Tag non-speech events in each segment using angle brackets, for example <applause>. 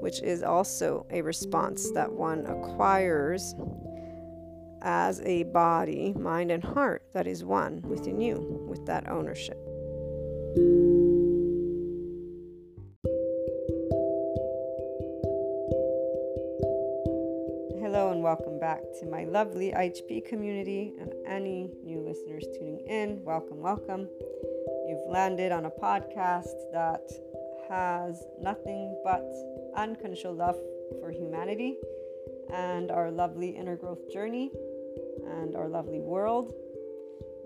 which is also a response that one acquires as a body, mind, and heart that is one within you with that ownership. Hello, and welcome back to my lovely IHP community and any new listeners tuning in. Welcome, welcome. You've landed on a podcast that has nothing but unconditional love for humanity and our lovely inner growth journey and our lovely world.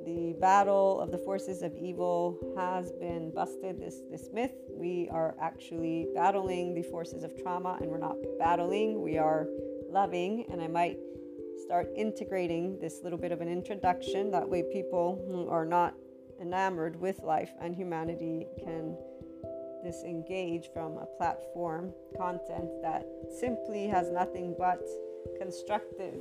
The battle of the forces of evil has been busted. This this myth. We are actually battling the forces of trauma, and we're not battling. We are loving, and I might start integrating this little bit of an introduction. That way, people who are not enamored with life and humanity can disengage from a platform content that simply has nothing but constructive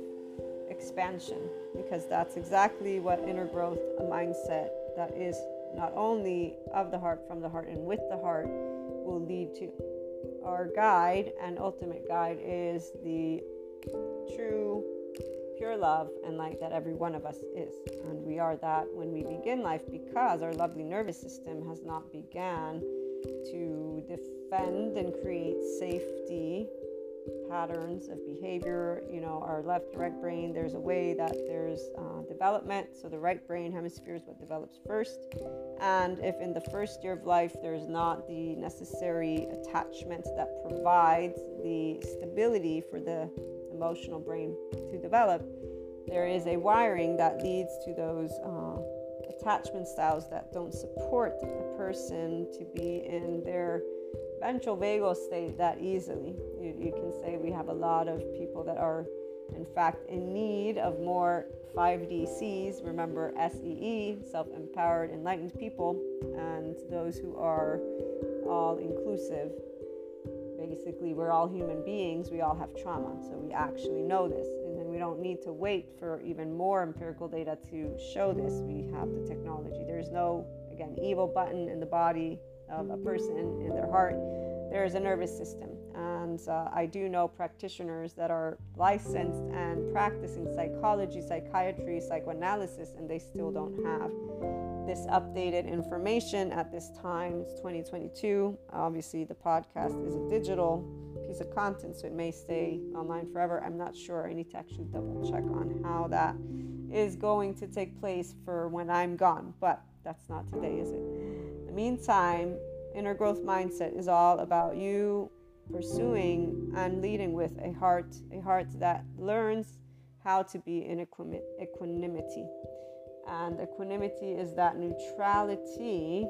expansion because that's exactly what inner growth, a mindset that is not only of the heart, from the heart, and with the heart will lead to. Our guide and ultimate guide is the true, pure love and light that every one of us is. And we are that when we begin life because our lovely nervous system has not began to defend and create safety patterns of behavior. You know, our left right brain, there's a way that there's uh, development. So the right brain hemisphere is what develops first. And if in the first year of life there's not the necessary attachment that provides the stability for the emotional brain to develop, there is a wiring that leads to those. Uh, attachment styles that don't support person to be in their ventral vagal state that easily. You, you can say we have a lot of people that are, in fact, in need of more 5DCs. Remember SEE, self empowered, enlightened people, and those who are all inclusive. Basically, we're all human beings, we all have trauma, so we actually know this. And we don't need to wait for even more empirical data to show this. We have the technology. There's no, again, evil button in the body of a person in their heart, there is a nervous system. And uh, I do know practitioners that are licensed and practicing psychology, psychiatry, psychoanalysis, and they still don't have this updated information at this time. It's 2022. Obviously, the podcast is a digital piece of content, so it may stay online forever. I'm not sure. I need to actually double check on how that is going to take place for when I'm gone, but that's not today, is it? In the meantime, inner growth mindset is all about you pursuing and leading with a heart, a heart that learns how to be in equanimity. And equanimity is that neutrality.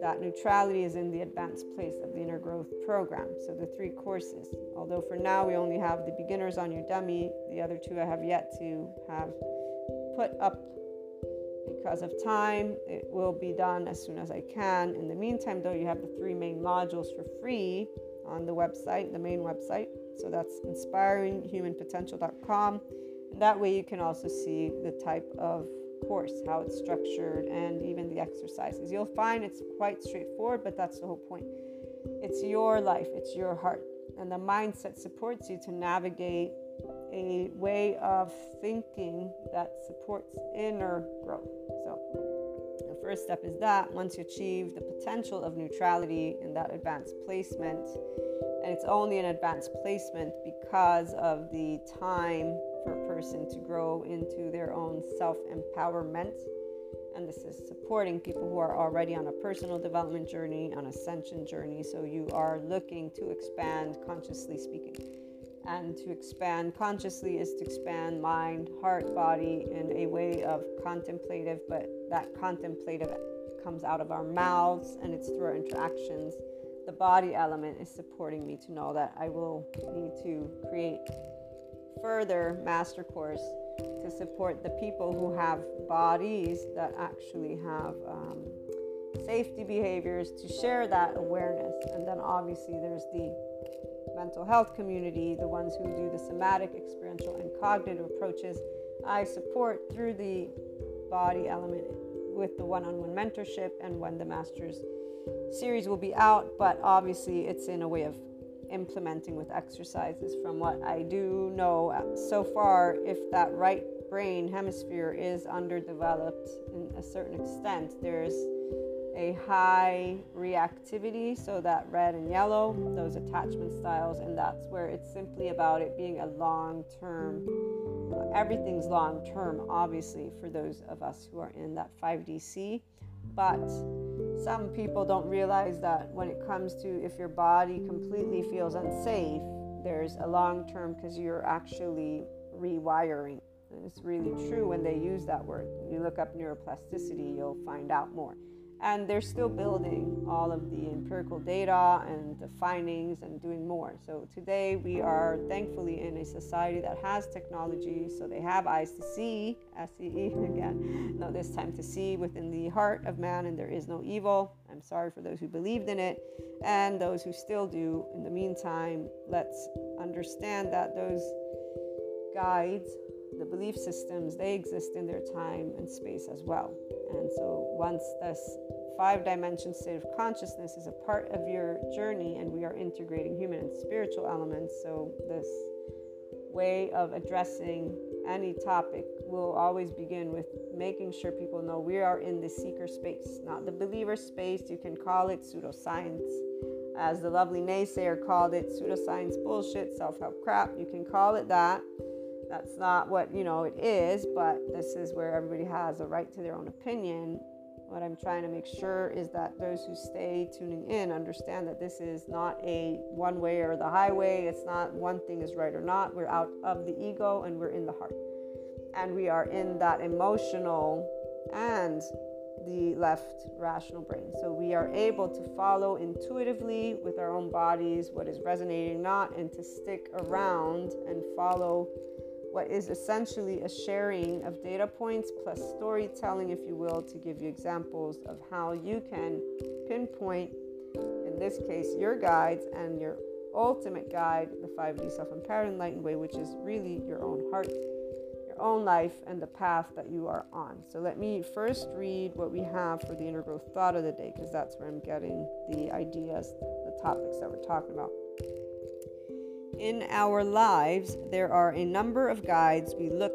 That neutrality is in the advanced place of the inner growth program. So the three courses. Although for now we only have the beginners on Udemy, the other two I have yet to have put up because of time. It will be done as soon as I can. In the meantime, though, you have the three main modules for free on the website, the main website. So that's inspiringhumanpotential.com. And that way you can also see the type of course, how it's structured, and even the exercises. You'll find it's quite straightforward, but that's the whole point. It's your life, it's your heart. And the mindset supports you to navigate a way of thinking that supports inner growth. So, the first step is that once you achieve the potential of neutrality in that advanced placement, and it's only an advanced placement because of the time for a person to grow into their own self empowerment. And this is supporting people who are already on a personal development journey, on ascension journey. So you are looking to expand consciously speaking. And to expand consciously is to expand mind, heart, body in a way of contemplative, but that contemplative comes out of our mouths and it's through our interactions. The body element is supporting me to know that I will need to create further master course to support the people who have bodies that actually have um, safety behaviors to share that awareness. And then obviously there's the mental health community, the ones who do the somatic, experiential, and cognitive approaches. I support through the body element with the one on one mentorship and when the master's series will be out, but obviously it's in a way of implementing with exercises. From what I do know so far, if that right brain hemisphere is underdeveloped in a certain extent, there's a high reactivity, so that red and yellow, those attachment styles, and that's where it's simply about it being a long term. Everything's long term, obviously, for those of us who are in that 5DC, but some people don't realize that when it comes to if your body completely feels unsafe, there's a long term because you're actually rewiring. And it's really true when they use that word. You look up neuroplasticity, you'll find out more and they're still building all of the empirical data and the findings and doing more. So today we are thankfully in a society that has technology, so they have eyes to see, S-E-E again, no, this time to see within the heart of man, and there is no evil. I'm sorry for those who believed in it and those who still do. In the meantime, let's understand that those guides the belief systems they exist in their time and space as well. And so once this five dimension state of consciousness is a part of your journey and we are integrating human and spiritual elements so this way of addressing any topic will always begin with making sure people know we are in the seeker space not the believer space. You can call it pseudoscience as the lovely naysayer called it pseudoscience bullshit self-help crap. You can call it that that's not what you know it is but this is where everybody has a right to their own opinion. What i'm trying to make sure is that those who stay tuning in understand that this is not a one way or the highway. It's not one thing is right or not. We're out of the ego and we're in the heart. And we are in that emotional and the left rational brain. So we are able to follow intuitively with our own bodies what is resonating, not, and to stick around and follow what is essentially a sharing of data points plus storytelling, if you will, to give you examples of how you can pinpoint, in this case, your guides and your ultimate guide, the 5D self empowered enlightened way, which is really your own heart, your own life, and the path that you are on. So let me first read what we have for the inner growth thought of the day, because that's where I'm getting the ideas, the topics that we're talking about. In our lives, there are a number of guides we look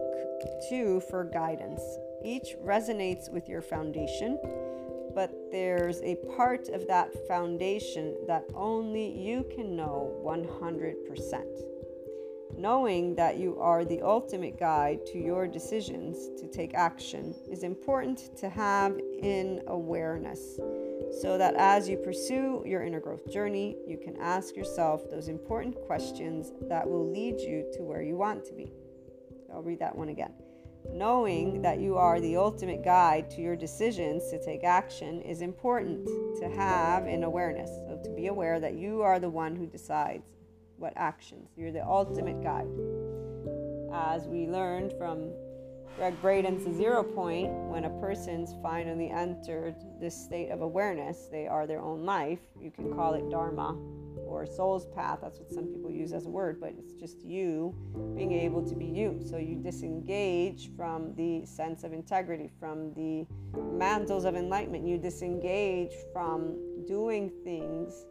to for guidance. Each resonates with your foundation, but there's a part of that foundation that only you can know 100%. Knowing that you are the ultimate guide to your decisions to take action is important to have in awareness so that as you pursue your inner growth journey, you can ask yourself those important questions that will lead you to where you want to be. I'll read that one again. Knowing that you are the ultimate guide to your decisions to take action is important to have in awareness. So, to be aware that you are the one who decides what actions. You're the ultimate guide. As we learned from Gregg Braden's zero point, when a person's finally entered this state of awareness, they are their own life. You can call it Dharma or soul's path. That's what some people use as a word, but it's just you being able to be you. So you disengage from the sense of integrity, from the mantles of enlightenment. You disengage from doing things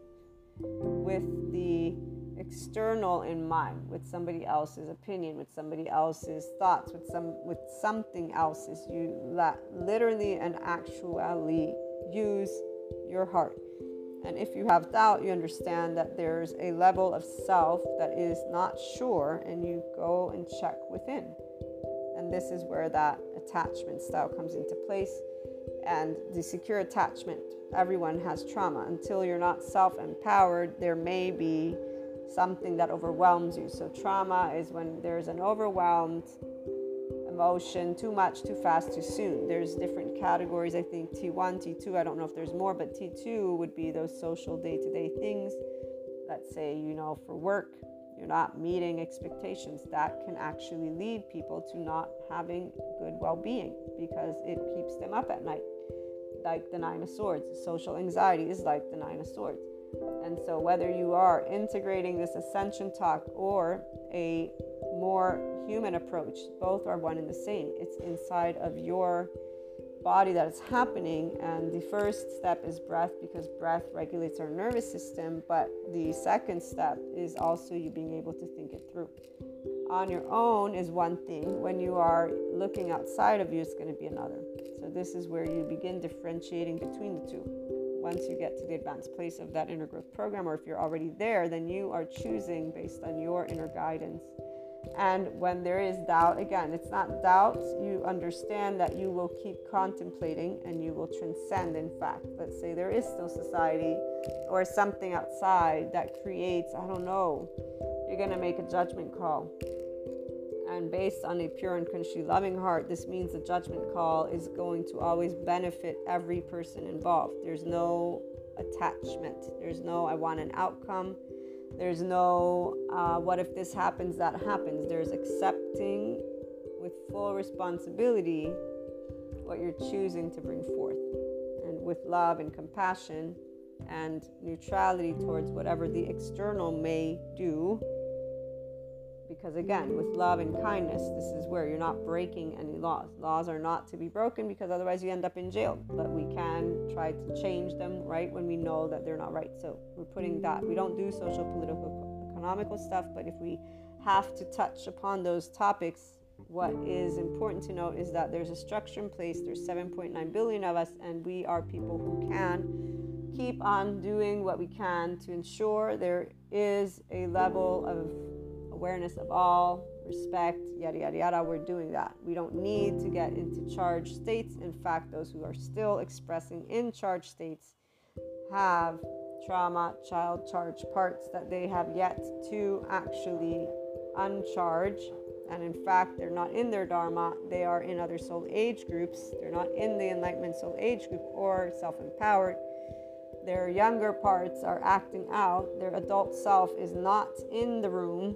with the external in mind with somebody else's opinion with somebody else's thoughts with some with something else's. You la- literally and actually use your heart. And if you have doubt you understand that there's a level of self that is not sure and you go and check within. And this is where that attachment style comes into place and the secure attachment. Everyone has trauma. Until you're not self empowered there may be something that overwhelms you. So, trauma is when there's an overwhelmed emotion, too much, too fast, too soon. There's different categories. I think T1, T2, I don't know if there's more, but T2 would be those social day to day things. Let's say, you know, for work, you're not meeting expectations. That can actually lead people to not having good well being because it keeps them up at night. Like the Nine of Swords. Social anxiety is like the Nine of Swords and so, whether you are integrating this ascension talk or a more human approach, both are one and the same. It's inside of your body that it's happening. And the first step is breath because breath regulates our nervous system. But the second step is also you being able to think it through. On your own is one thing. When you are looking outside of you, it's going to be another. So, this is where you begin differentiating between the two once you get to the advanced place of that inner growth program, or if you're already there, then you are choosing based on your inner guidance. And when there is doubt, again, it's not doubt, you understand that you will keep contemplating and you will transcend, in fact. Let's say there is still society or something outside that creates, I don't know, you're going to make a judgment call and based on a pure and consciously loving heart, this means the judgment call is going to always benefit every person involved. There's no attachment, there's no, I want an outcome, there's no, uh, what if this happens, that happens. There's accepting with full responsibility what you're choosing to bring forth. And with love and compassion and neutrality towards whatever the external may do because again with love and kindness this is where you're not breaking any laws. Laws are not to be broken because otherwise you end up in jail. But we can try to change them right when we know that they're not right. So we're putting that we don't do social political economical stuff but if we have to touch upon those topics what is important to note is that there's a structure in place. There's 7.9 billion of us and we are people who can keep on doing what we can to ensure there is a level of awareness of all, respect, yada, yada, yada. We're doing that. We don't need to get into charged states. In fact, those who are still expressing in charged states have trauma, child charge parts that they have yet to actually uncharge. And in fact, they're not in their Dharma, they are in other soul age groups. They're not in the Enlightenment Soul Age group or self empowered. Their younger parts are acting out. Their adult self is not in the room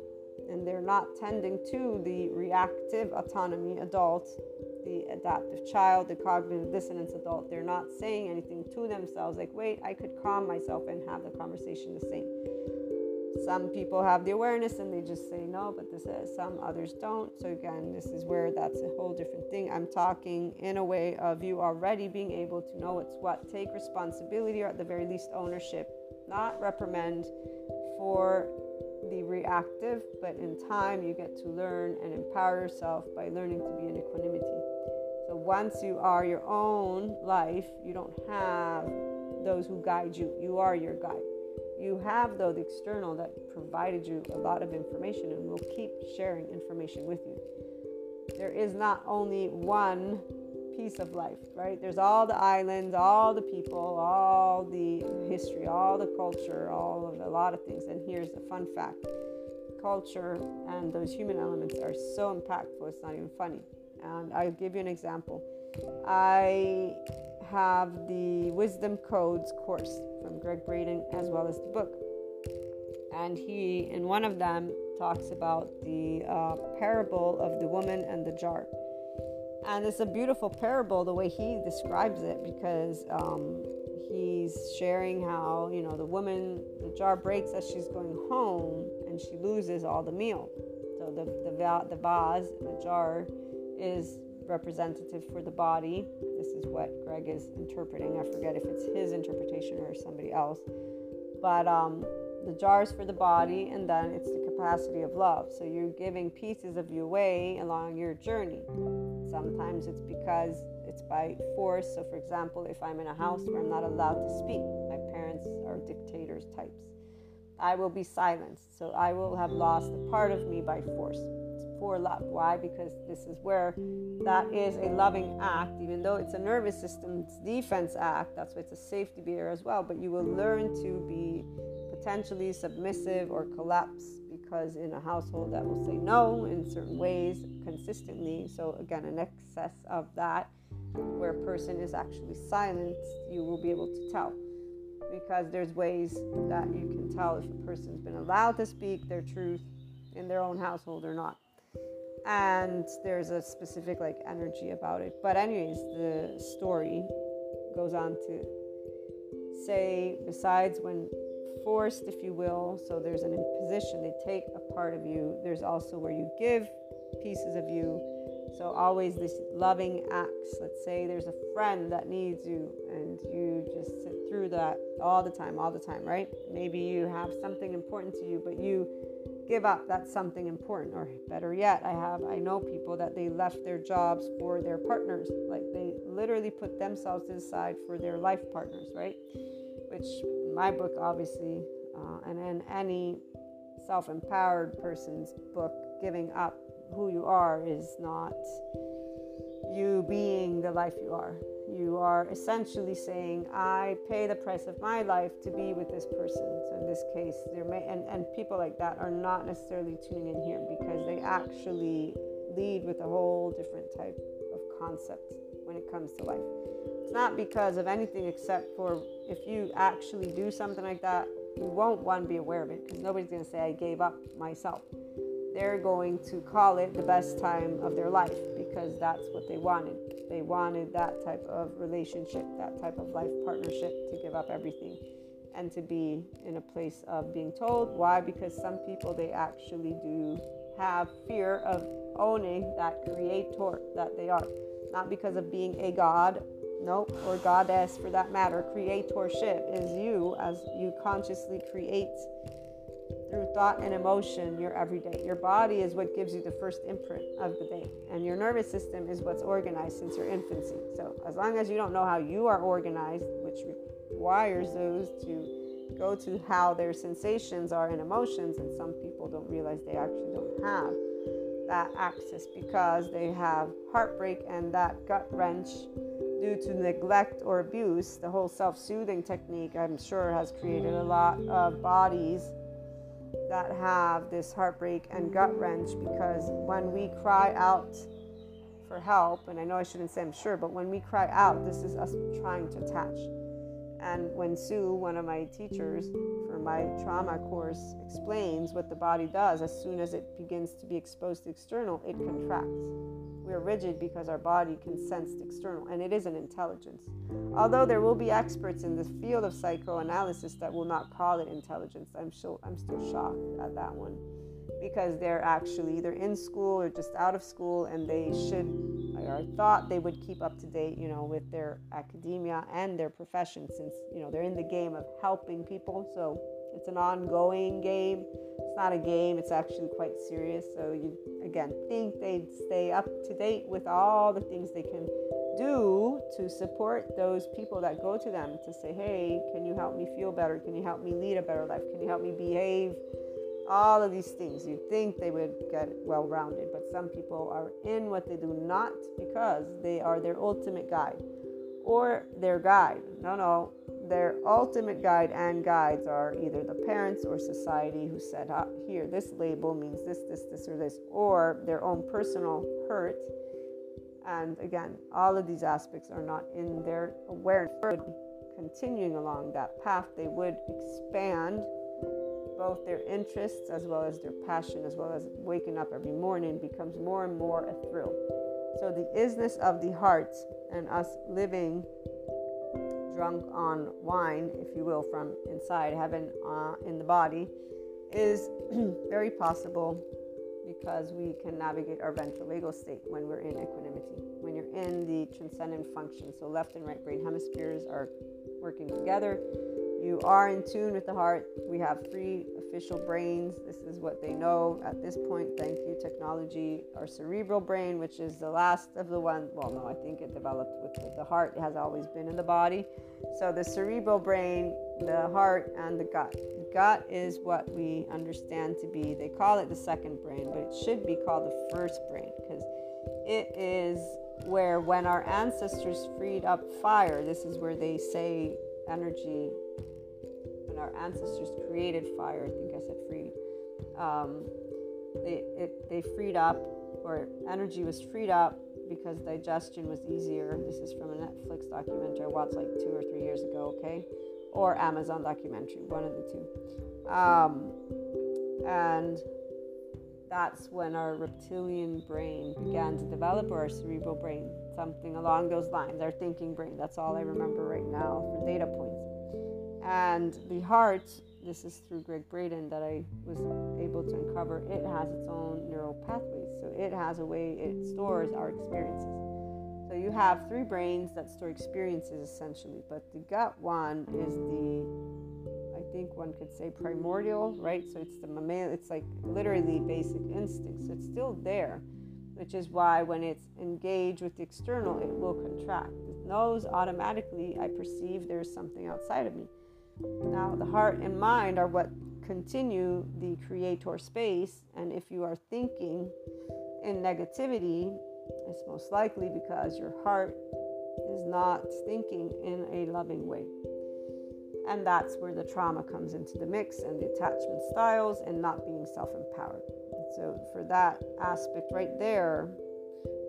and they're not tending to the reactive autonomy adult, the adaptive child, the cognitive dissonance adult. They're not saying anything to themselves like, wait, I could calm myself and have the conversation the same. Some people have the awareness and they just say no, but this is some others don't. So again, this is where that's a whole different thing. I'm talking in a way of you already being able to know what's what, take responsibility or at the very least ownership, not reprimand for be reactive, but in time you get to learn and empower yourself by learning to be in equanimity. So once you are your own life, you don't have those who guide you. You are your guide. You have, though, the external that provided you a lot of information and will keep sharing information with you. There is not only one piece of life, right? There's all the islands, all the people, all the history, all the culture, all of a lot of things. And here's a fun fact culture and those human elements are so impactful, it's not even funny. And I'll give you an example. I have the Wisdom Codes course from Gregg Braden as well as the book. And he, in one of them, talks about the uh, parable of the woman and the jar. And it's a beautiful parable the way he describes it because um, he's sharing how, you know, the woman, the jar breaks as she's going home and she loses all the meal. So the, the, the vase, the jar, is representative for the body. This is what Gregg is interpreting. I forget if it's his interpretation or somebody else. But um, the is for the body, and then it's the capacity of love. So you're giving pieces of you away along your journey. Sometimes it's because by force. So, for example, if I'm in a house where I'm not allowed to speak, my parents are dictators types, I will be silenced. So, I will have lost a part of me by force. It's for love. Why? Because this is where that is a loving act, even though it's a nervous system's defense act. That's why it's a safety barrier as well. But you will learn to be potentially submissive or collapse because in a household that will say no in certain ways consistently so again an excess of that where a person is actually silent you will be able to tell because there's ways that you can tell if a person's been allowed to speak their truth in their own household or not and there's a specific like energy about it but anyways the story goes on to say besides when forced, if you will. So there's an imposition. They take a part of you. There's also where you give pieces of you. So always this loving acts. Let's say there's a friend that needs you and you just sit through that all the time, all the time, right? Maybe you have something important to you, but you give up that something important or better yet i have i know people that they left their jobs for their partners like they literally put themselves aside for their life partners right which my book, obviously, uh, and in any self empowered person's book, giving up who you are is not you being the life you are. You are essentially saying, I pay the price of my life to be with this person. So in this case, there may and, and people like that are not necessarily tuning in here because they actually lead with a whole different type of concept when it comes to life. It's not because of anything except for if you actually do something like that, you won't one be aware of it because nobody's going to say I gave up myself. They're going to call it the best time of their life because that's what they wanted. They wanted that type of relationship, that type of life partnership to give up everything and to be in a place of being told. Why? Because some people they actually do have fear of owning that creator that they are not because of being a god, nope, or goddess for that matter. Creatorship is you as you consciously create through thought and emotion your everyday. Your body is what gives you the first imprint of the day, and your nervous system is what's organized since your infancy. So, as long as you don't know how you are organized, which requires those to go to how their sensations are and emotions, and some people don't realize they actually don't have that access because they have heartbreak and that gut wrench due to neglect or abuse. The whole self soothing technique, I'm sure, has created a lot of bodies that have this heartbreak and gut wrench because when we cry out for help, and I know I shouldn't say I'm sure, but when we cry out, this is us trying to attach. And when Sue, one of my teachers, for my trauma course explains what the body does as soon as it begins to be exposed to external, it contracts. We're rigid because our body can sense the external, and it is an intelligence. Although there will be experts in the field of psychoanalysis that will not call it intelligence, I'm still, I'm still shocked at that one because they're actually either in school or just out of school, and they should or thought they would keep up to date, you know, with their academia and their profession since, you know, they're in the game of helping people. So it's an ongoing game. It's not a game, it's actually quite serious. So you again think they'd stay up to date with all the things they can do to support those people that go to them to say, hey, can you help me feel better? Can you help me lead a better life? Can you help me behave? All of these things. You'd think they would get well rounded, but some people are in what they do not because they are their ultimate guide or their guide. No, no. Their ultimate guide and guides are either the parents or society who said, ah, here, this label means this, this, this, or this, or their own personal hurt and again, all of these aspects are not in their awareness. Continuing along that path, they would expand both their interests as well as their passion, as well as waking up every morning becomes more and more a thrill. So, the isness of the heart and us living drunk on wine, if you will, from inside heaven uh, in the body, is <clears throat> very possible because we can navigate our ventral vagal state when we're in equanimity, when you're in the transcendent function. So, left and right brain hemispheres are working together. You are in tune with the heart. We have three official brains. This is what they know at this point. Thank you, technology. Our cerebral brain, which is the last of the one, well, no, I think it developed with the, the heart, it has always been in the body. So, the cerebral brain, the heart, and the gut gut is what we understand to be, they call it the second brain, but it should be called the first brain because it is where when our ancestors freed up fire, this is where they say energy, when our ancestors created fire, I think I said freed, um, they, it, they freed up, or energy was freed up because digestion was easier. This is from a Netflix documentary I watched like two or three years ago, okay? or Amazon documentary, one of the two. Um, and that's when our reptilian brain began to develop, or our cerebral brain, something along those lines, our thinking brain. That's all I remember right now for data points. And the heart, this is through Gregg Braden that I was able to uncover, it has its own neural pathways. So it has a way it stores our experiences. So you have three brains that store experiences essentially, but the gut one is the, I think one could say primordial, right? So it's the mammal, it's like literally basic instincts. So it's still there, which is why when it's engaged with the external, it will contract. It knows automatically, I perceive there's something outside of me. Now, the heart and mind are what continue the creator space, and if you are thinking in negativity, it's most likely because your heart is not thinking in a loving way. And that's where the trauma comes into the mix and the attachment styles and not being self empowered. So, for that aspect right there,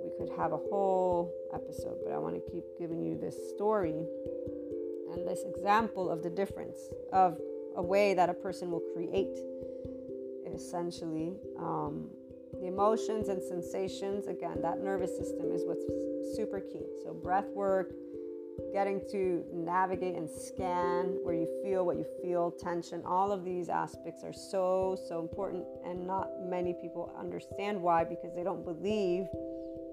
we could have a whole episode, but I want to keep giving you this story and this example of the difference of a way that a person will create essentially um, the emotions and sensations, again, that nervous system is what's super key. So, breath work, getting to navigate and scan where you feel what you feel, tension, all of these aspects are so, so important. And not many people understand why because they don't believe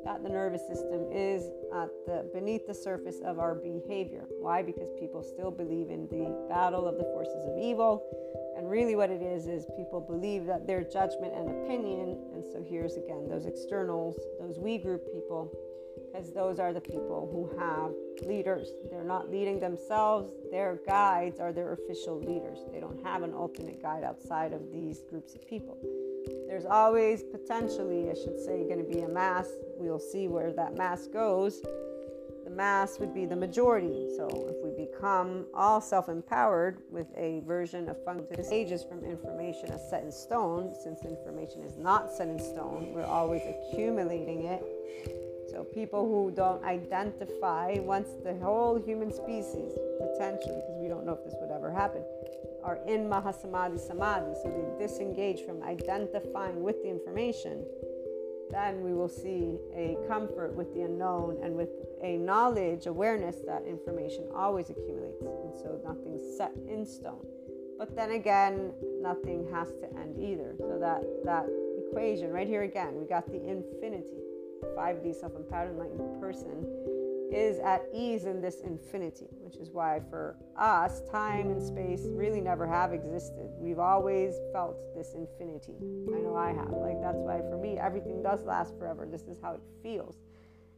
that the nervous system is at the beneath the surface of our behavior. Why? Because people still believe in the battle of the forces of evil and really, what it is, is people believe that their judgment and opinion, and so here's again those externals, those we group people, because those are the people who have leaders. They're not leading themselves, their guides are their official leaders. They don't have an ultimate guide outside of these groups of people. There's always potentially, I should say, going to be a mass. We'll see where that mass goes the mass would be the majority. So if we become all self empowered with a version of function ages from information as set in stone, since information is not set in stone, we're always accumulating it. So people who don't identify, once the whole human species, potentially, because we don't know if this would ever happen, are in Mahasamadhi Samadhi, so they disengage from identifying with the information then we will see a comfort with the unknown and with a knowledge, awareness that information always accumulates. And so nothing's set in stone. But then again, nothing has to end either. So that, that equation right here again, we got the infinity. 5D self empowered enlightened person is at ease in this infinity, which is why for us, time and space really never have existed. We've always felt this infinity. I know I have. Like, that's why for me, everything does last forever. This is how it feels.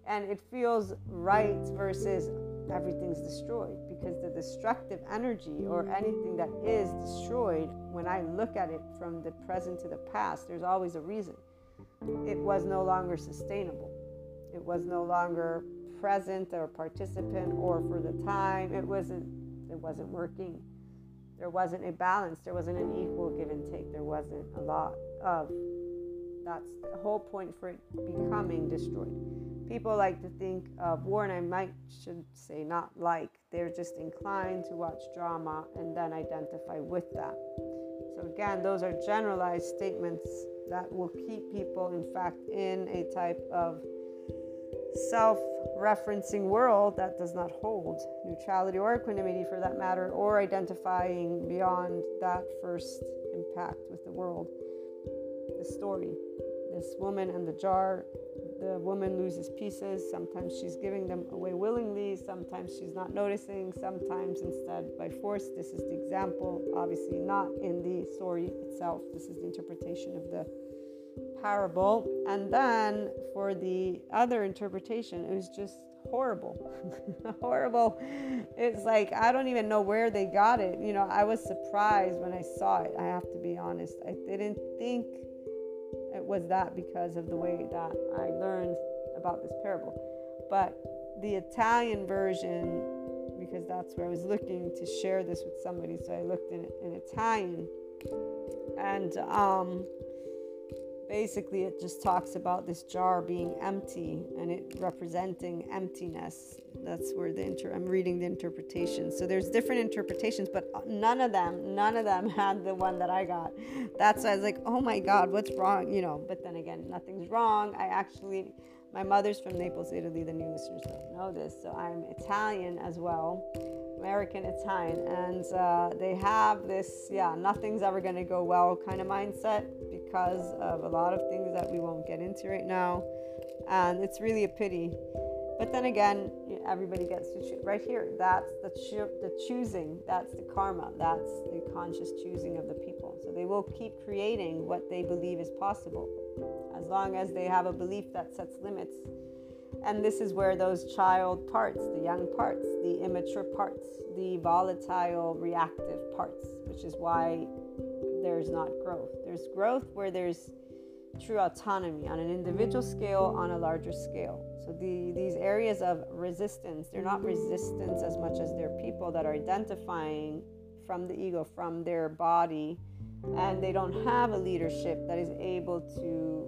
And it feels right versus everything's destroyed because the destructive energy or anything that is destroyed, when I look at it from the present to the past, there's always a reason. It was no longer sustainable. It was no longer present or participant or for the time. It wasn't it wasn't working. There wasn't a balance. There wasn't an equal give and take. There wasn't a lot of that's the whole point for it becoming destroyed. People like to think of war and i might should say not like they're just inclined to watch drama and then identify with that. So again those are generalized statements that will keep people in fact in a type of self referencing world that does not hold neutrality or equanimity for that matter, or identifying beyond that first impact with the world. The story this woman and the jar, the woman loses pieces. Sometimes she's giving them away willingly, sometimes she's not noticing, sometimes instead by force. This is the example, obviously, not in the story itself. This is the interpretation of the parable. And then for the other interpretation, it was just horrible. <laughs> horrible. It's like, I don't even know where they got it. You know, I was surprised when I saw it. I have to be honest. I didn't think it was that because of the way that I learned about this parable. But the Italian version, because that's where I was looking to share this with somebody, so I looked in, in Italian. And um, basically it just talks about this jar being empty and it representing emptiness. That's where the inter i'm reading the interpretation. So there's different interpretations but none of them none of them <laughs> had the one that i got. That's why i was like oh my god what's wrong? You know but then again nothing's wrong. I actually my mother's from naples italy the new listeners don't know this so i'm italian as well American Italian, and uh, they have this, yeah, nothing's ever going to go well kind of mindset because of a lot of things that we won't get into right now. And it's really a pity. But then again, everybody gets to choose. Right here, that's the, cho- the choosing, that's the karma, that's the conscious choosing of the people. So they will keep creating what they believe is possible as long as they have a belief that sets limits. And this is where those child parts, the young parts, the immature parts, the volatile, reactive parts, which is why there's not growth. There's growth where there's true autonomy on an individual scale, on a larger scale. So the, these areas of resistance, they're not resistance as much as they're people that are identifying from the ego, from their body, and they don't have a leadership that is able to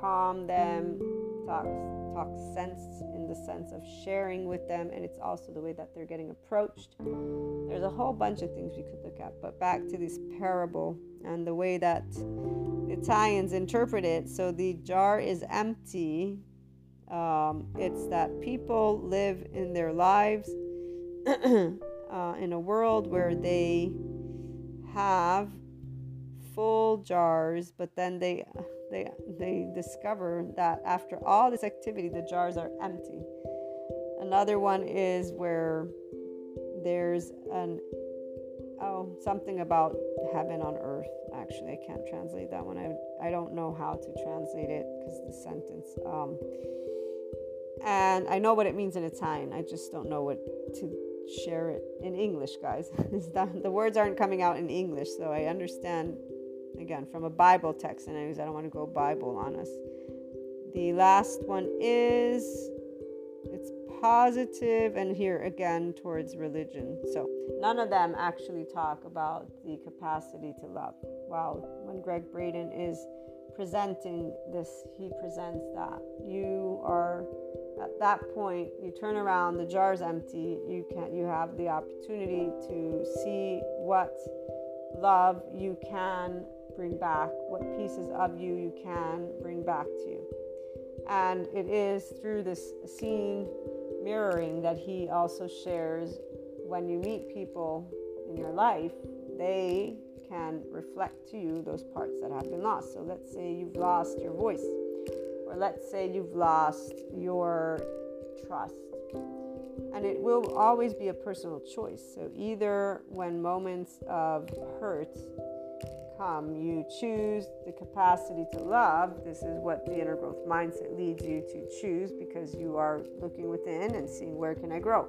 calm them, talk, talk sense in the sense of sharing with them, and it's also the way that they're getting approached. There's a whole bunch of things we could look at, but back to this parable and the way that Italians interpret it. So the jar is empty. Um, it's that people live in their lives <clears throat> uh, in a world where they have full jars, but then they they they discover that after all this activity, the jars are empty. Another one is where there's an oh something about heaven on earth. Actually i can't translate that one. I, I don't know how to translate it because the sentence um, and i know what it means in italian. I just don't know what to share it in english guys. <laughs> The words aren't coming out in english so i understand again from a bible text and i don't want to go bible on us the last one is it's positive and here again towards religion. So none of them actually talk about the capacity to love. Wow, when Gregg Braden is presenting this, he presents that you are at that point you turn around the jar's empty you can you have the opportunity to see what love you can bring back what pieces of you you can bring back to you and it is through this scene mirroring that he also shares when you meet people in your life, they can reflect to you those parts that have been lost. So let's say you've lost your voice, or let's say you've lost your trust. And it will always be a personal choice. So, either when moments of hurt come, you choose the capacity to love. This is what the inner growth mindset leads you to choose because you are looking within and seeing where can I grow.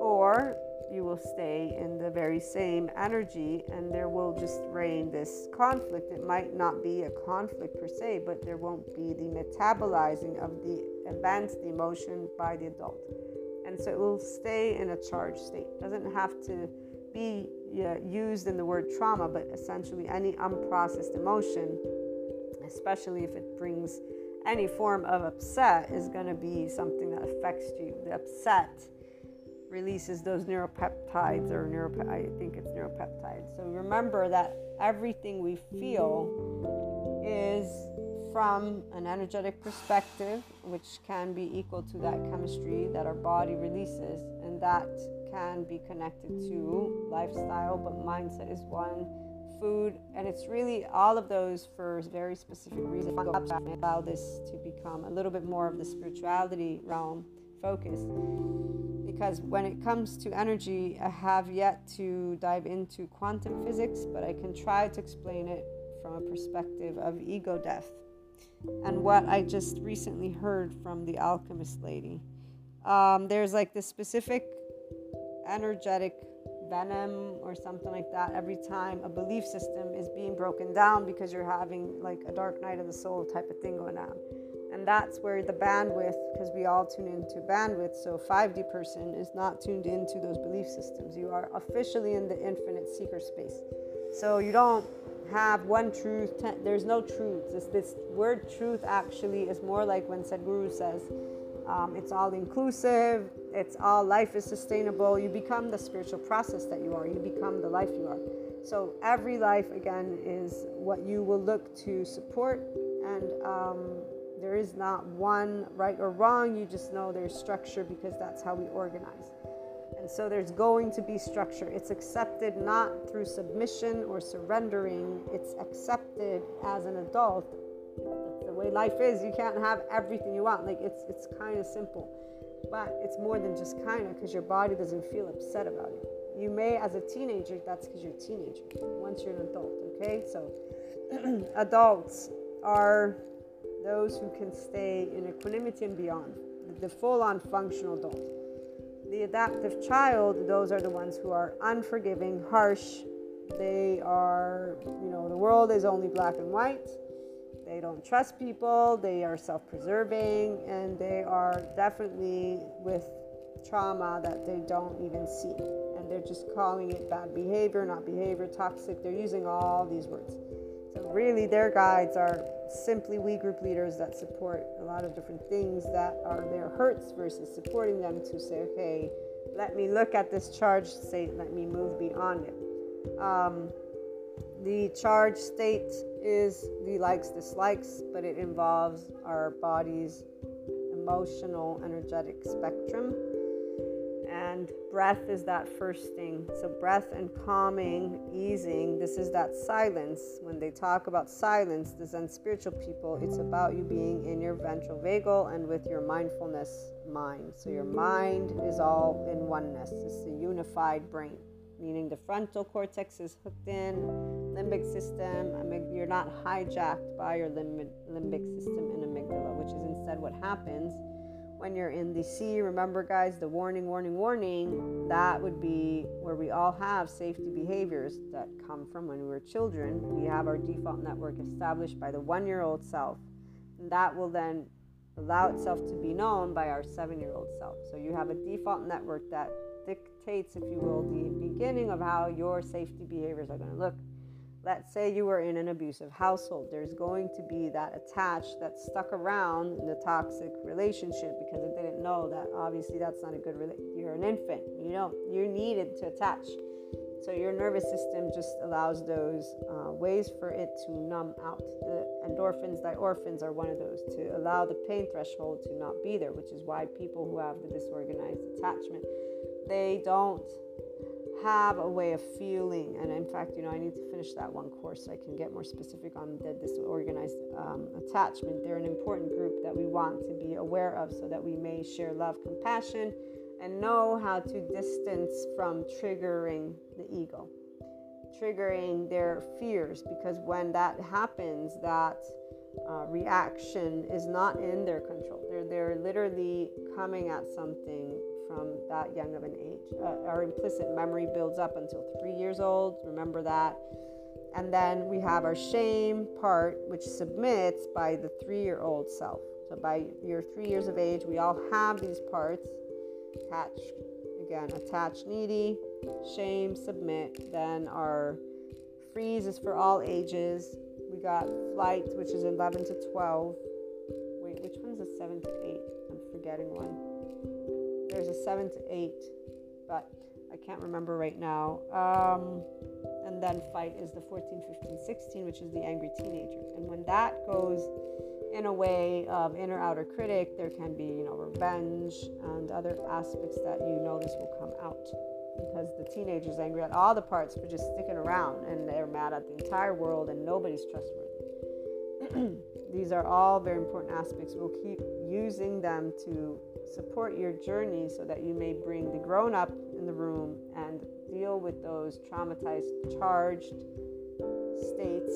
Or you will stay in the very same energy and there will just reign this conflict. It might not be a conflict per se, but there won't be the metabolizing of the events, the emotion by the adult. And so it will stay in a charged state. It doesn't have to be used in the word trauma, but essentially any unprocessed emotion, especially if it brings any form of upset, is going to be something that affects you. The upset releases those neuropeptides or neurope- I think it's neuropeptides. So remember that everything we feel is from an energetic perspective, which can be equal to that chemistry that our body releases, and that can be connected to lifestyle, but mindset is one. Food, and it's really all of those for very specific reasons. Allow this to become a little bit more of the spirituality realm focus because when it comes to energy, I have yet to dive into quantum physics, but I can try to explain it from a perspective of ego death and what I just recently heard from the alchemist lady. Um, there's like this specific energetic venom or something like that every time a belief system is being broken down because you're having like a dark night of the soul type of thing going on. And that's where the bandwidth, because we all tune into bandwidth, so 5D person is not tuned into those belief systems. You are officially in the infinite seeker space. So you don't have one truth, ten, there's no truth. This, this word truth actually is more like when Sadhguru says, um, it's all inclusive, it's all life is sustainable. You become the spiritual process that you are, you become the life you are. So every life, again, is what you will look to support and um, there is not one right or wrong. You just know there's structure because that's how we organize. And so there's going to be structure. It's accepted not through submission or surrendering, it's accepted as an adult. The way life is. You can't have everything you want. Like it's it's kind of simple. But it's more than just kind of because your body doesn't feel upset about it. You may as a teenager, that's because you're a teenager. Once you're an adult, okay? So <clears throat> adults are those who can stay in equanimity and beyond, the full on functional adult. The adaptive child, those are the ones who are unforgiving, harsh. They are, you know, the world is only black and white. They don't trust people, they are self preserving, and they are definitely with trauma that they don't even see. And they're just calling it bad behavior, not behavior, toxic. They're using all these words. So, really, their guides are simply we group leaders that support a lot of different things that are their hurts versus supporting them to say, okay, let me look at this charge state, let me move beyond it. Um, the charge state is the likes, dislikes, but it involves our body's emotional, energetic spectrum and breath is that first thing. So, breath and calming, easing, this is that silence. When they talk about silence, the Zen spiritual people, it's about you being in your ventral vagal and with your mindfulness mind. So, your mind is all in oneness, it's the unified brain, meaning the frontal cortex is hooked in, limbic system, you're not hijacked by your limbic system and amygdala, which is instead what happens when you're in the sea. remember, guys, the warning, warning, warning, that would be where we all have safety behaviors that come from when we were children. We have our default network established by the one year old self. And that will then allow itself to be known by our seven year old self. So you have a default network that dictates, if you will, the beginning of how your safety behaviors are going to look. Let's say you were in an abusive household. There's going to be that attached that stuck around in the toxic relationship because it didn't know that obviously that's not a good relationship you're an infant you know you're needed to attach. So your nervous system just allows those uh, ways for it to numb out. The endorphins diorphins are one of those to allow the pain threshold to not be there which is why people who have the disorganized attachment they don't have a way of feeling and in fact you know i need to finish that one course so i can get more specific on the disorganized um, attachment they're an important group that we want to be aware of so that we may share love compassion and know how to distance from triggering the ego, triggering their fears, because when that happens, that uh, reaction is not in their control. They're, they're literally coming at something from that young of an age. Uh, our implicit memory builds up until three years old. Remember that. And then we have our shame part, which submits by the three year old self. So by your three years of age, we all have these parts attach, again, attach, needy, shame, submit. Then our freeze is for all ages. We got flight, which is 11 to 12. Wait, which one's a 7 to 8? I'm forgetting one. There's a 7 to 8, but I can't remember right now. Um, and then fight is the 14, 15, 16, which is the angry teenager. And when that goes in a way of inner outer critic, there can be, you know, revenge and other aspects that you notice will come out because the teenager's angry at all the parts for just sticking around and they're mad at the entire world and nobody's trustworthy. <clears throat> These are all very important aspects. We'll keep using them to support your journey so that you may bring the grown up in the room and deal with those traumatized, charged states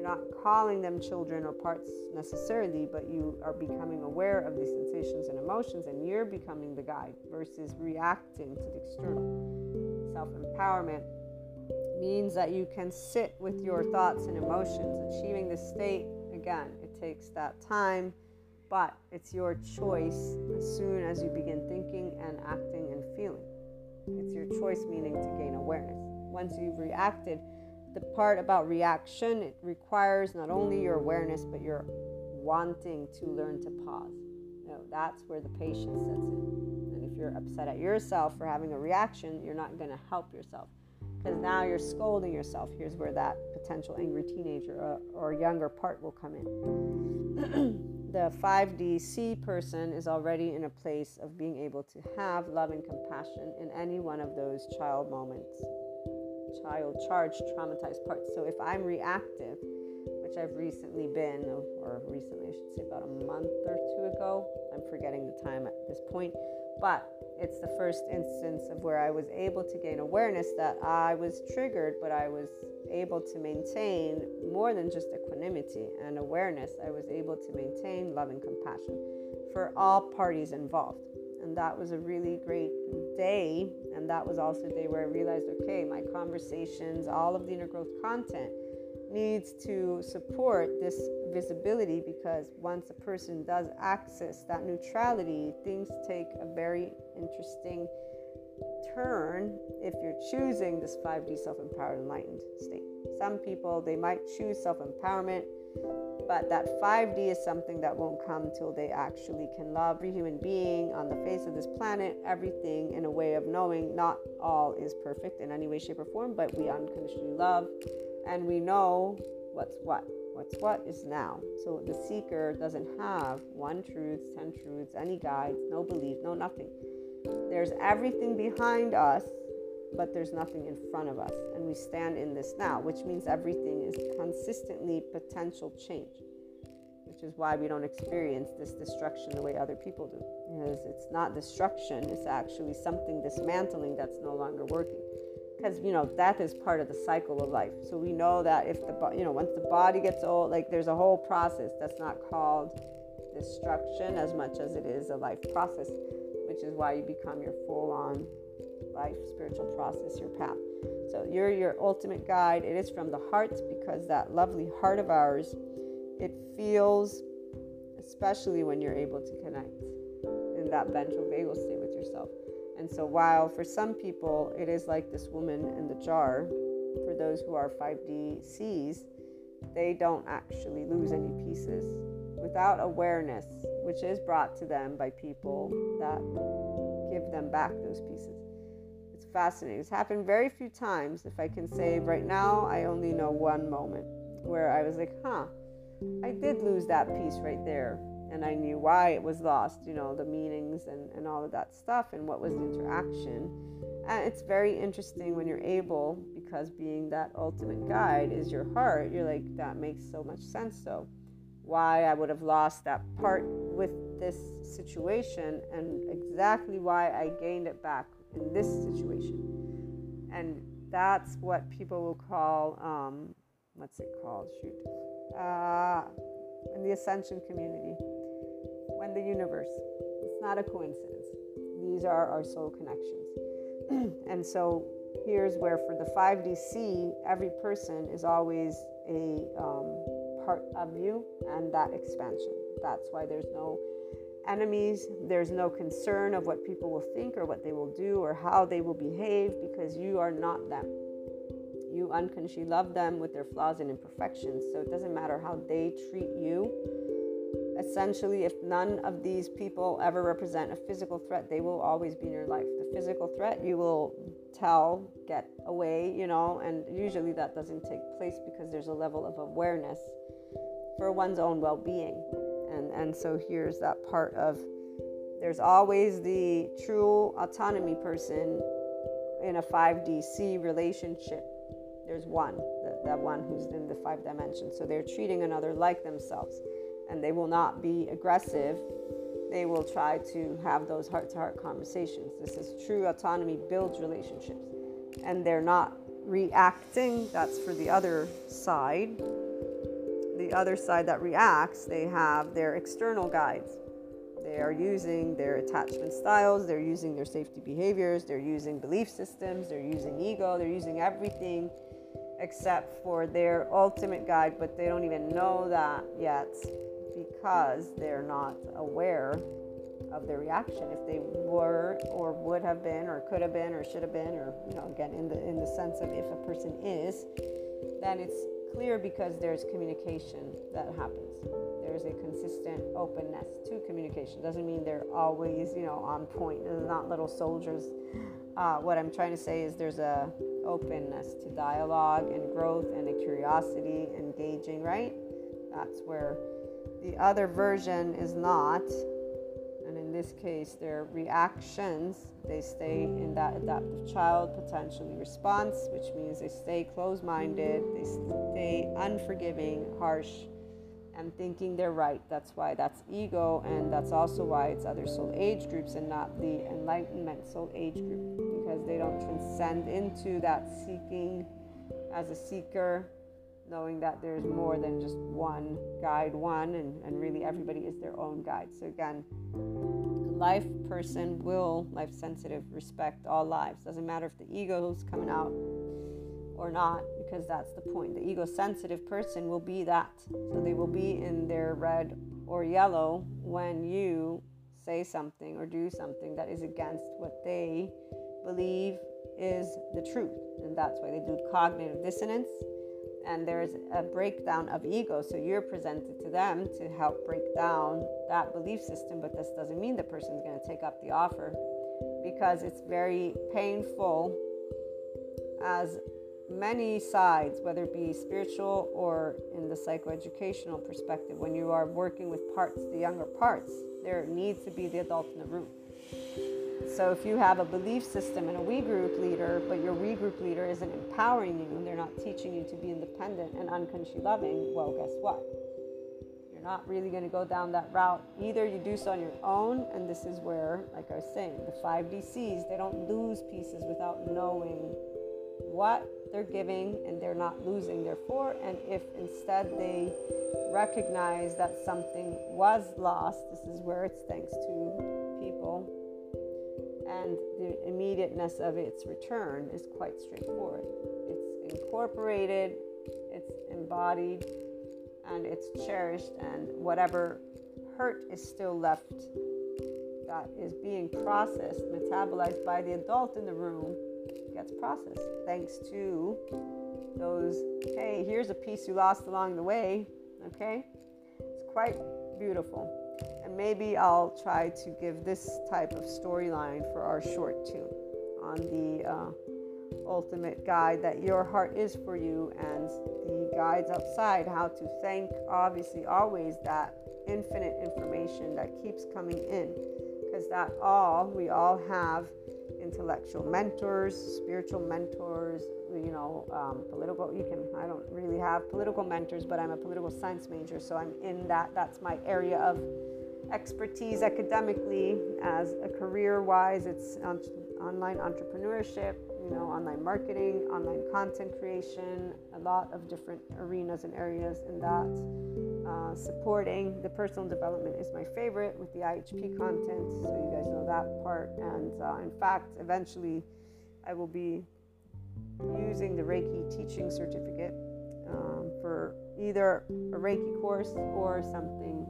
you're not calling them children or parts necessarily, but you are becoming aware of these sensations and emotions, and you're becoming the guide versus reacting to the external. Self empowerment means that you can sit with your thoughts and emotions. Achieving this state, again, it takes that time, but it's your choice as soon as you begin thinking and acting and feeling. It's your choice, meaning to gain awareness. Once you've reacted, the part about reaction it requires not only your awareness but your wanting to learn to pause you know, that's where the patience sets in and if you're upset at yourself for having a reaction you're not going to help yourself because now you're scolding yourself. Here's where that potential angry teenager or, or younger part will come in. <clears throat> The 5dc person is already in a place of being able to have love and compassion in any one of those child moments. Child charged traumatized parts. So if I'm reactive, which I've recently been, or recently I should say about a month or two ago, I'm forgetting the time at this point, but it's the first instance of where I was able to gain awareness that I was triggered, but I was able to maintain more than just equanimity and awareness. I was able to maintain love and compassion for all parties involved and that was a really great day and that was also a day where i realized okay my conversations all of the inner growth content needs to support this visibility because once a person does access that neutrality things take a very interesting turn if you're choosing this 5d self-empowered enlightened state some people they might choose self-empowerment but that 5D is something that won't come till they actually can love every human being on the face of this planet, everything in a way of knowing not all is perfect in any way, shape, or form, but we unconditionally love and we know what's what. What's what is now. So the seeker doesn't have one truth, 10 truths, any guides, no belief, no nothing. There's everything behind us but there's nothing in front of us. And we stand in this now, which means everything is consistently potential change, which is why we don't experience this destruction the way other people do. Because it's not destruction, it's actually something dismantling that's no longer working. Because, you know, death is part of the cycle of life. So we know that if the, you know, once the body gets old, like there's a whole process that's not called destruction as much as it is a life process, which is why you become your full on life, spiritual process, your path. So you're your ultimate guide. It is from the heart because that lovely heart of ours, it feels, especially when you're able to connect in that ventral vagal state with yourself. And so while for some people it is like this woman in the jar, for those who are 5D Cs, they don't actually lose any pieces without awareness, which is brought to them by people that give them back those pieces It's fascinating. It's happened very few times. If I can say right now, I only know one moment where I was like, huh, I did lose that piece right there. And I knew why it was lost, you know, the meanings and, and all of that stuff and what was the interaction. And it's very interesting when you're able, because being that ultimate guide is your heart, you're like, that makes so much sense. So, why I would have lost that part with this situation and exactly why I gained it back in this situation. And that's what people will call, um, what's it called? Shoot. Uh, in the ascension community, when the universe, it's not a coincidence. These are our soul connections. <clears throat> and so here's where for the 5DC, every person is always a um, part of you and that expansion. That's why there's no enemies, there's no concern of what people will think or what they will do or how they will behave because you are not them. You unconsciously love them with their flaws and imperfections. So it doesn't matter how they treat you. Essentially, if none of these people ever represent a physical threat, they will always be in your life. The physical threat, you will tell, get away, you know, and usually that doesn't take place because there's a level of awareness for one's own well being. And, and so here's that part of there's always the true autonomy person in a 5DC relationship. There's one, that, that one who's in the five dimensions. So they're treating another like themselves. And they will not be aggressive. They will try to have those heart to heart conversations. This is true autonomy builds relationships. And they're not reacting. That's for the other side the other side that reacts, they have their external guides. They are using their attachment styles, they're using their safety behaviors, they're using belief systems, they're using ego, they're using everything except for their ultimate guide, but they don't even know that yet because they're not aware of their reaction. If they were or would have been or could have been or should have been or you know again in the in the sense of if a person is, then it's clear because there's communication that happens. There's a consistent openness to communication. Doesn't mean they're always, you know, on point. They're not little soldiers. Uh, what I'm trying to say is there's a openness to dialogue and growth and a curiosity, engaging. Right? That's where the other version is not and in this case, their reactions, they stay in that adaptive child potentially response, which means they stay closed minded, they stay unforgiving, harsh, and thinking they're right. That's why that's ego, and that's also why it's other soul age groups and not the enlightenment soul age group, because they don't transcend into that seeking as a seeker knowing that there's more than just one guide one and, and really everybody is their own guide. So again life person will life sensitive respect all lives. Doesn't matter if the ego is coming out or not because that's the point. The ego sensitive person will be that. So they will be in their red or yellow when you say something or do something that is against what they believe is the truth. And that's why they do cognitive dissonance and there's a breakdown of ego. So you're presented to them to help break down that belief system, but this doesn't mean the person's going to take up the offer because it's very painful as many sides, whether it be spiritual or in the psychoeducational perspective, when you are working with parts, the younger parts, there needs to be the adult in the room. So if you have a belief system and a we group leader, but your we group leader isn't empowering you and they're not teaching you to be independent and unconsciously loving, well, guess what? You're not really going to go down that route. Either you do so on your own, and this is where, like I was saying, the five DCs, they don't lose pieces without knowing what they're giving and they're not losing, therefore. And if instead they recognize that something was lost, this is where it's thanks to and the immediateness of its return is quite straightforward. It's incorporated, it's embodied, and it's cherished, and whatever hurt is still left that is being processed, metabolized by the adult in the room gets processed thanks to those, hey, here's a piece you lost along the way, okay? It's quite beautiful. And maybe I'll try to give this type of storyline for our short tune on the uh, ultimate guide that your heart is for you and the guides outside, how to thank, obviously, always that infinite information that keeps coming in. Because that all, we all have intellectual mentors, spiritual mentors, you know, um, political. You can. I don't really have political mentors, but I'm a political science major, so I'm in that. That's my area of expertise academically as a career wise it's on, online entrepreneurship you know online marketing online content creation a lot of different arenas and areas in that uh, supporting. The personal development is my favorite with the ihp content so you guys know that part. And uh, in fact eventually i will be using the reiki teaching certificate um, for either a reiki course or something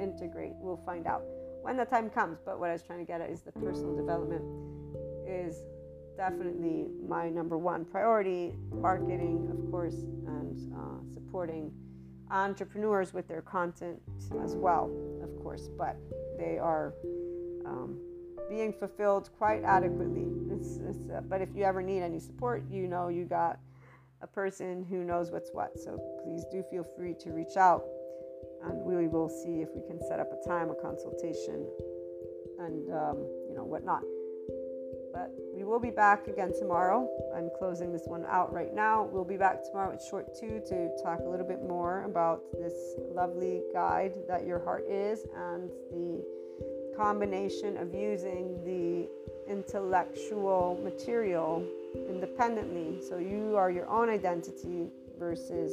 integrate. We'll find out when the time comes. But what I was trying to get at is the personal development is definitely my number one priority. Marketing, of course, and uh, supporting entrepreneurs with their content as well, of course. But they are um, being fulfilled quite adequately. It's, it's, uh, but if you ever need any support, you know you got a person who knows what's what. So please do feel free to reach out and we will see if we can set up a time, a consultation, and um, you know whatnot. But we will be back again tomorrow. I'm closing this one out right now. We'll be back tomorrow at short two to talk a little bit more about this lovely guide that your heart is and the combination of using the intellectual material independently. So you are your own identity versus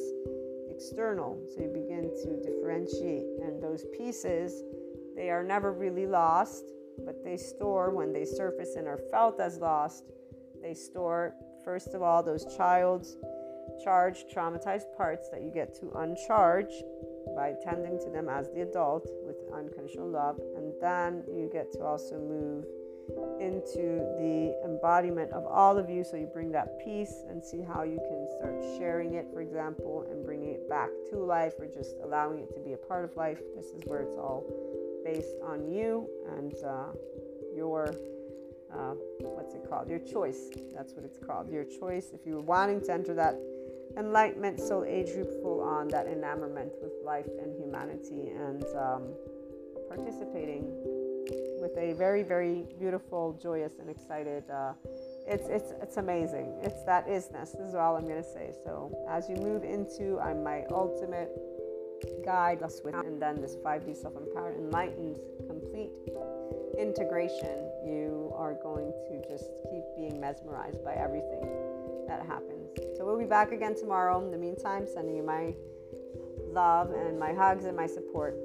external. So you begin to differentiate. And those pieces, they are never really lost, but they store when they surface and are felt as lost. They store, first of all, those child's charged, traumatized parts that you get to uncharge by tending to them as the adult with unconditional love. And then you get to also move into the embodiment of all of you. So you bring that peace and see how you can start sharing it, for example, and back to life or just allowing it to be a part of life. This is where it's all based on you and uh, your. Uh, what's it called? Your choice. That's what it's called. Your choice. If you're wanting to enter that enlightenment soul age group full on, that enamorment with life and humanity, and um, participating with a very, very beautiful, joyous, and excited. Uh, it's it's it's amazing. It's that isness. This is all I'm gonna say. So as you move into, I'm my ultimate guide, with, and then this 5D self-empowered, enlightened, complete integration. You are going to just keep being mesmerized by everything that happens. So we'll be back again tomorrow. In the meantime, sending you my love and my hugs and my support.